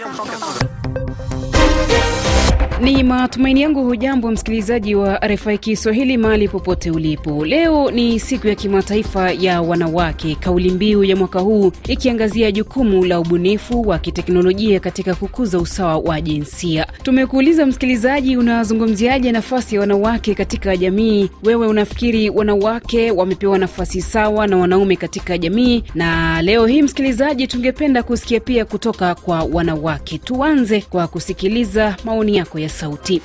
要不上。Ni matumaini yangu hujambo msikilizaji wa RFI Kiswahili mahali popote ulipo. Leo ni siku ya kimataifa ya wanawake, kauli mbiu ya mwaka huu ikiangazia jukumu la ubunifu wa kiteknolojia katika kukuza usawa wa jinsia. Tumekuuliza msikilizaji, unazungumziaje nafasi ya wanawake katika jamii? Wewe unafikiri wanawake wamepewa nafasi sawa na wanaume katika jamii? Na leo hii msikilizaji, tungependa kusikia pia kutoka kwa wanawake. Tuanze kwa kusikiliza maoni yako ya sauti.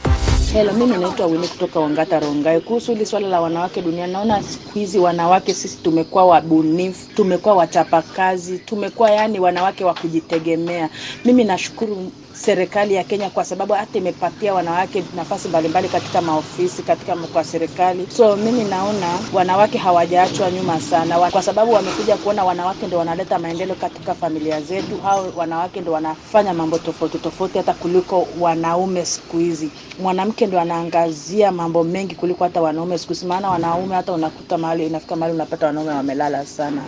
Hello, mimi naitwa Wini kutoka Wangata Rongai. Kuhusu hili swala la wanawake duniani, naona siku hizi wanawake sisi tumekuwa wabunifu, tumekuwa wachapakazi, tumekuwa yani wanawake wa kujitegemea. Mimi nashukuru serikali ya Kenya kwa sababu hata imepatia wanawake nafasi mbalimbali katika maofisi katika kwa serikali. So mimi naona wanawake hawajaachwa nyuma sana, kwa sababu wamekuja kuona wanawake ndio wanaleta maendeleo katika familia zetu, au wanawake ndio wanafanya mambo tofauti tofauti hata kuliko wanaume siku hizi. Mwanamke ndio anaangazia mambo mengi kuliko hata wanaume siku hizi, maana wanaume hata unakuta mahali inafika mahali unapata wanaume wamelala sana.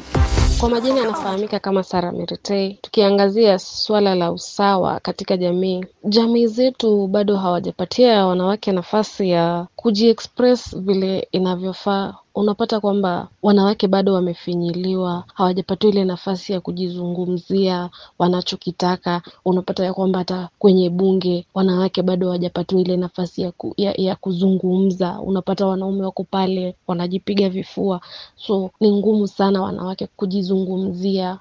Kwa majina anafahamika kama Sara Meritei. Tukiangazia swala la usawa katika jamii, jamii zetu bado hawajapatia wanawake nafasi ya kujiexpress vile inavyofaa. Unapata kwamba wanawake bado wamefinyiliwa, hawajapatiwa ile nafasi ya kujizungumzia wanachokitaka. Unapata ya kwamba hata kwenye bunge wanawake bado hawajapatiwa ile nafasi ya, ku, ya, ya kuzungumza. Unapata wanaume wako pale wanajipiga vifua, so ni ngumu sana wanawake kujizungumzia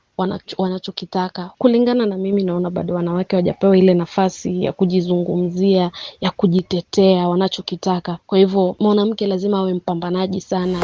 wanachokitaka. Kulingana na mimi, naona bado wanawake wajapewa ile nafasi ya kujizungumzia, ya kujitetea wanachokitaka. Kwa hivyo mwanamke lazima awe mpambanaji sana.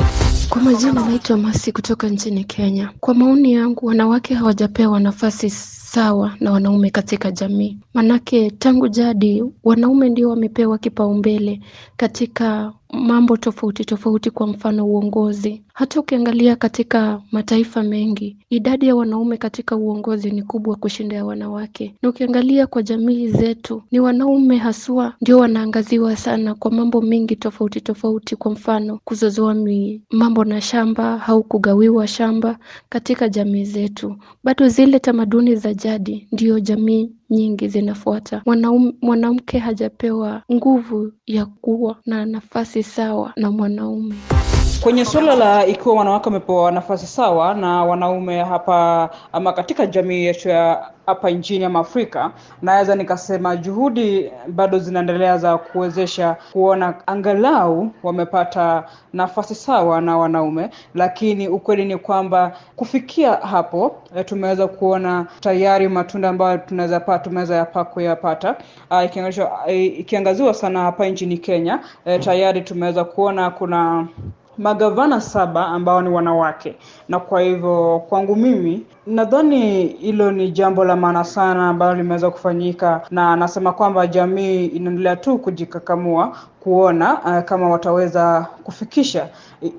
Kwa majina naitwa Masi kutoka nchini Kenya. Kwa maoni yangu, wanawake hawajapewa nafasi sawa na wanaume katika jamii, manake tangu jadi wanaume ndio wamepewa kipaumbele katika mambo tofauti tofauti, kwa mfano uongozi. Hata ukiangalia katika mataifa mengi, idadi ya wanaume katika uongozi ni kubwa kushinda ya wanawake, na ukiangalia kwa jamii zetu ni wanaume haswa ndio wanaangaziwa sana kwa mambo mengi tofauti tofauti, kwa mfano kuzozoa mambo na shamba au kugawiwa shamba katika jamii zetu. Bado zile tamaduni za jadi ndio jamii nyingi zinafuata. Mwanamke hajapewa nguvu ya kuwa na nafasi sawa na mwanaume. Kwenye suala la ikiwa wanawake wamepewa nafasi sawa na wanaume hapa ama katika jamii yetu ya hapa nchini ama Afrika, naweza nikasema juhudi bado zinaendelea za kuwezesha kuona angalau wamepata nafasi sawa na wanaume, lakini ukweli ni kwamba kufikia hapo tumeweza kuona tayari matunda ambayo tunaweza tumeweza yapa kuyapata. Ikiangaziwa sana hapa nchini Kenya, tayari tumeweza kuona kuna magavana saba ambao ni wanawake, na kwa hivyo kwangu mimi nadhani hilo ni jambo la maana sana ambalo limeweza kufanyika, na nasema kwamba jamii inaendelea tu kujikakamua kuona uh, kama wataweza kufikisha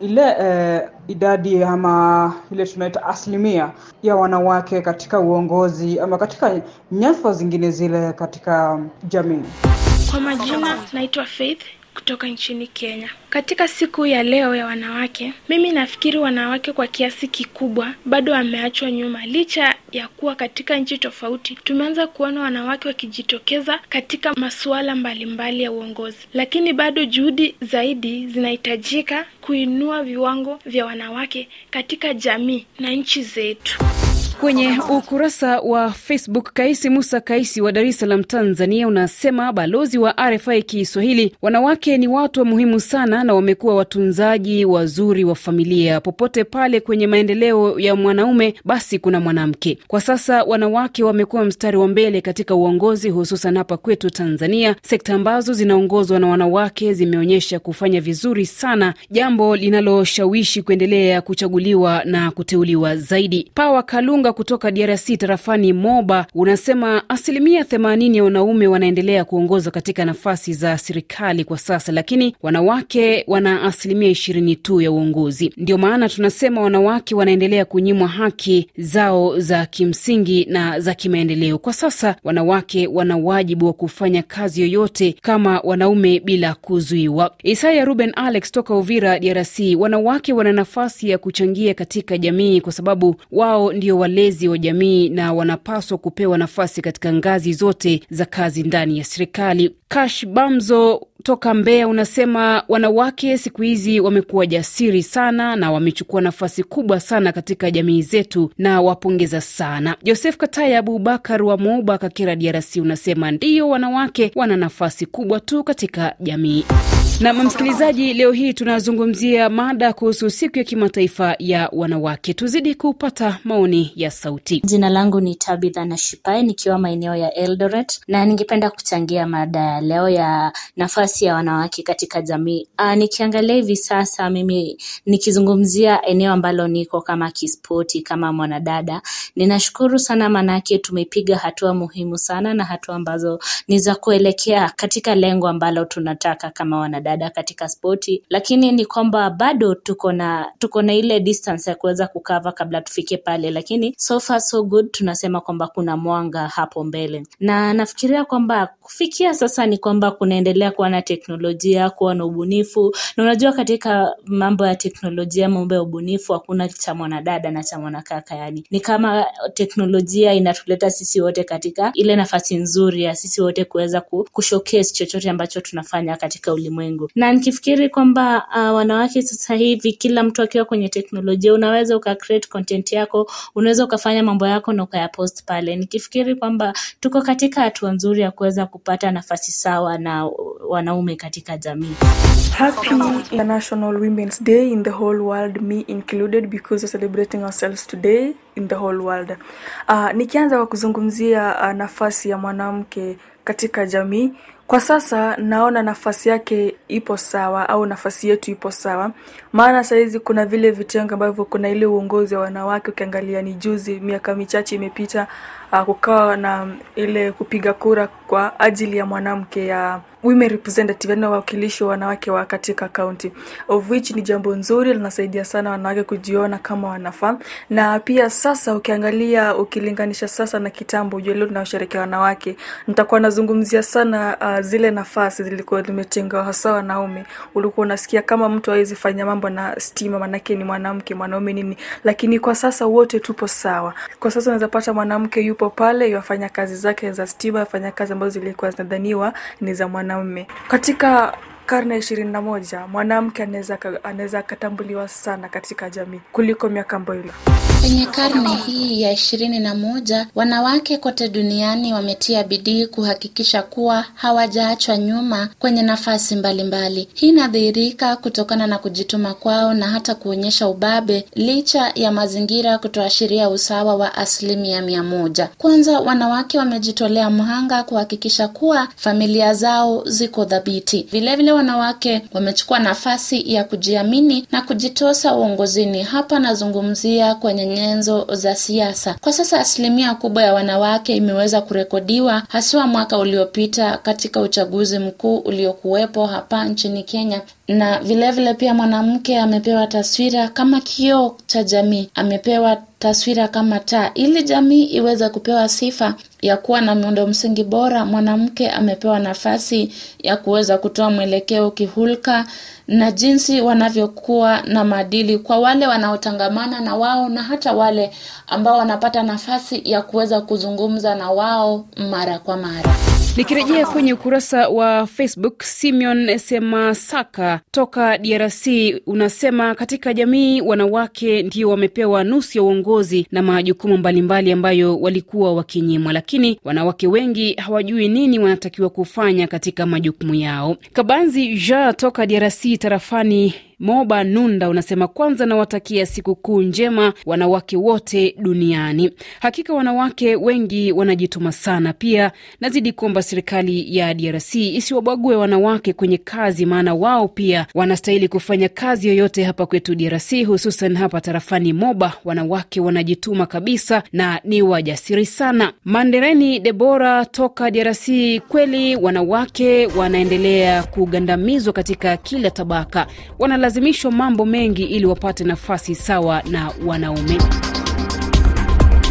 ile uh, idadi ama ile tunaita asilimia ya wanawake katika uongozi ama katika nyadhifa zingine zile katika jamii. Kwa majina naitwa Faith kutoka nchini Kenya. Katika siku ya leo ya wanawake, mimi nafikiri wanawake kwa kiasi kikubwa bado wameachwa nyuma, licha ya kuwa katika nchi tofauti tumeanza kuona wanawake wakijitokeza katika masuala mbalimbali ya uongozi, lakini bado juhudi zaidi zinahitajika kuinua viwango vya wanawake katika jamii na nchi zetu. Kwenye ukurasa wa Facebook, Kaisi Musa Kaisi wa Dar es Salaam, Tanzania, unasema balozi wa RFI Kiswahili, wanawake ni watu wa muhimu sana na wamekuwa watunzaji wazuri wa familia. Popote pale kwenye maendeleo ya mwanaume, basi kuna mwanamke. Kwa sasa wanawake wamekuwa mstari wa mbele katika uongozi, hususan hapa kwetu Tanzania. Sekta ambazo zinaongozwa na wanawake zimeonyesha kufanya vizuri sana, jambo linaloshawishi kuendelea kuchaguliwa na kuteuliwa zaidi. Pawa Kalunga kutoka DRC tarafani Moba unasema asilimia themanini ya wanaume wanaendelea kuongoza katika nafasi za serikali kwa sasa, lakini wanawake wana asilimia ishirini tu ya uongozi. Ndio maana tunasema wanawake wanaendelea kunyimwa haki zao za kimsingi na za kimaendeleo. Kwa sasa wanawake wana wajibu wa kufanya kazi yoyote kama wanaume bila kuzuiwa. Isaya Ruben Alex toka Uvira, DRC, wanawake wana nafasi ya kuchangia katika jamii kwa sababu wao ndio wale walezi wa jamii na wanapaswa kupewa nafasi katika ngazi zote za kazi ndani ya serikali. Kash Bamzo toka Mbeya unasema wanawake siku hizi wamekuwa jasiri sana na wamechukua nafasi kubwa sana katika jamii zetu na wapongeza sana. Josef Kataya Abubakar wa Moba Kakira, DRC unasema ndiyo, wanawake wana nafasi kubwa tu katika jamii. Na msikilizaji, leo hii tunazungumzia mada kuhusu siku ya kimataifa ya wanawake. Tuzidi kupata maoni ya sauti. Jina langu ni Tabitha Nashipai, nikiwa maeneo ya Eldoret, na ningependa kuchangia mada ya leo ya nafasi ya wanawake katika jamii. Aa, nikiangalia hivi sasa, mimi nikizungumzia eneo ambalo niko kama kispoti, kama mwanadada, ninashukuru sana, maanake tumepiga hatua muhimu sana na hatua ambazo ni za kuelekea katika lengo ambalo tunataka kama wanadada katika spoti, lakini ni kwamba bado tuko na tuko na ile distance ya kuweza kukava kabla tufike pale, lakini so far so good, tunasema kwamba kuna mwanga hapo mbele, na nafikiria kwamba kufikia sasa ni kwamba kunaendelea kuwa na teknolojia, kuwa na ubunifu, na unajua katika mambo ya teknolojia, mambo ya ubunifu, hakuna cha mwanadada na cha mwanakaka, yani. Ni kama teknolojia inatuleta sisi wote katika ile nafasi nzuri ya sisi wote kuweza kushowcase chochote ambacho tunafanya katika ulimwengu na nikifikiri kwamba uh, wanawake sasa hivi kila mtu akiwa kwenye teknolojia unaweza uka create content yako unaweza ukafanya mambo yako na ukayapost pale. Nikifikiri kwamba tuko katika hatua nzuri ya kuweza kupata nafasi sawa na wanaume katika jamii. Happy International Women's Day in the whole world, me included, because we're celebrating ourselves today in the whole world. Uh, nikianza kwa kuzungumzia uh, nafasi ya mwanamke katika jamii kwa sasa naona nafasi yake ipo sawa au nafasi yetu ipo sawa, maana sahizi kuna vile vitengo ambavyo kuna ile uongozi wa wanawake. Ukiangalia ni juzi, miaka michache imepita, uh, kukawa na ile kupiga kura kwa ajili ya mwanamke ya women representative, yani wawakilishi wa wanawake wa katika kaunti, of which ni jambo nzuri, linasaidia sana wanawake kujiona kama wanafaa. Na pia sasa ukiangalia, ukilinganisha sasa na kitambo, ujue leo tunawasherekea wanawake, nitakuwa nazungumzia sana uh, zile nafasi zilikuwa zimetengewa hasa wanaume. Ulikuwa unasikia kama mtu hawezi fanya mambo na stima, manake ni mwanamke, mwanaume nini, lakini kwa sasa wote tupo sawa. Kwa sasa unaweza pata mwanamke yupo pale yafanya kazi zake za stima, yafanya kazi ambazo zilikuwa zinadhaniwa ni za mwanaume. Katika karne ishirini na moja mwanamke anaweza akatambuliwa sana katika jamii kuliko miaka ile Kwenye karne hii ya ishirini na moja wanawake kote duniani wametia bidii kuhakikisha kuwa hawajaachwa nyuma kwenye nafasi mbalimbali mbali. Hii inadhihirika kutokana na kujituma kwao na hata kuonyesha ubabe licha ya mazingira kutoashiria usawa wa asilimia mia moja. Kwanza, wanawake wamejitolea mhanga kuhakikisha kuwa familia zao ziko dhabiti. Vilevile wanawake wamechukua nafasi ya kujiamini na kujitosa uongozini. Hapa nazungumzia kwenye nyenzo za siasa. Kwa sasa asilimia kubwa ya wanawake imeweza kurekodiwa haswa mwaka uliopita katika uchaguzi mkuu uliokuwepo hapa nchini Kenya na vilevile vile pia mwanamke amepewa taswira kama kioo cha jamii, amepewa taswira kama taa. Ili jamii iweze kupewa sifa ya kuwa na miundo msingi bora, mwanamke amepewa nafasi ya kuweza kutoa mwelekeo kihulka na jinsi wanavyokuwa na maadili kwa wale wanaotangamana na wao na hata wale ambao wanapata nafasi ya kuweza kuzungumza na wao mara kwa mara. Nikirejea kwenye ukurasa wa Facebook, Simeon Semasaka toka DRC unasema katika jamii wanawake ndio wamepewa nusu ya uongozi na majukumu mbalimbali ambayo walikuwa wakinyimwa, lakini wanawake wengi hawajui nini wanatakiwa kufanya katika majukumu yao. Kabanzi Ja toka DRC tarafani Moba Nunda unasema kwanza, nawatakia sikukuu njema wanawake wote duniani. Hakika wanawake wengi wanajituma sana. Pia nazidi kuomba serikali ya DRC isiwabague wanawake kwenye kazi, maana wao pia wanastahili kufanya kazi yoyote hapa kwetu DRC, hususan hapa tarafani Moba. Wanawake wanajituma kabisa na ni wajasiri sana. Mandereni Debora toka DRC, kweli wanawake wanaendelea kugandamizwa katika kila tabaka wana lazimishwa mambo mengi ili wapate nafasi sawa na wanaume.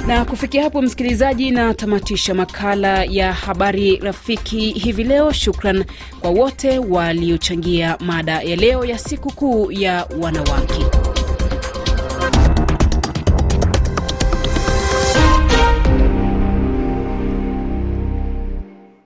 Na kufikia hapo, msikilizaji, na tamatisha makala ya habari rafiki hivi leo. Shukran kwa wote waliochangia mada ya leo ya sikukuu ya wanawake.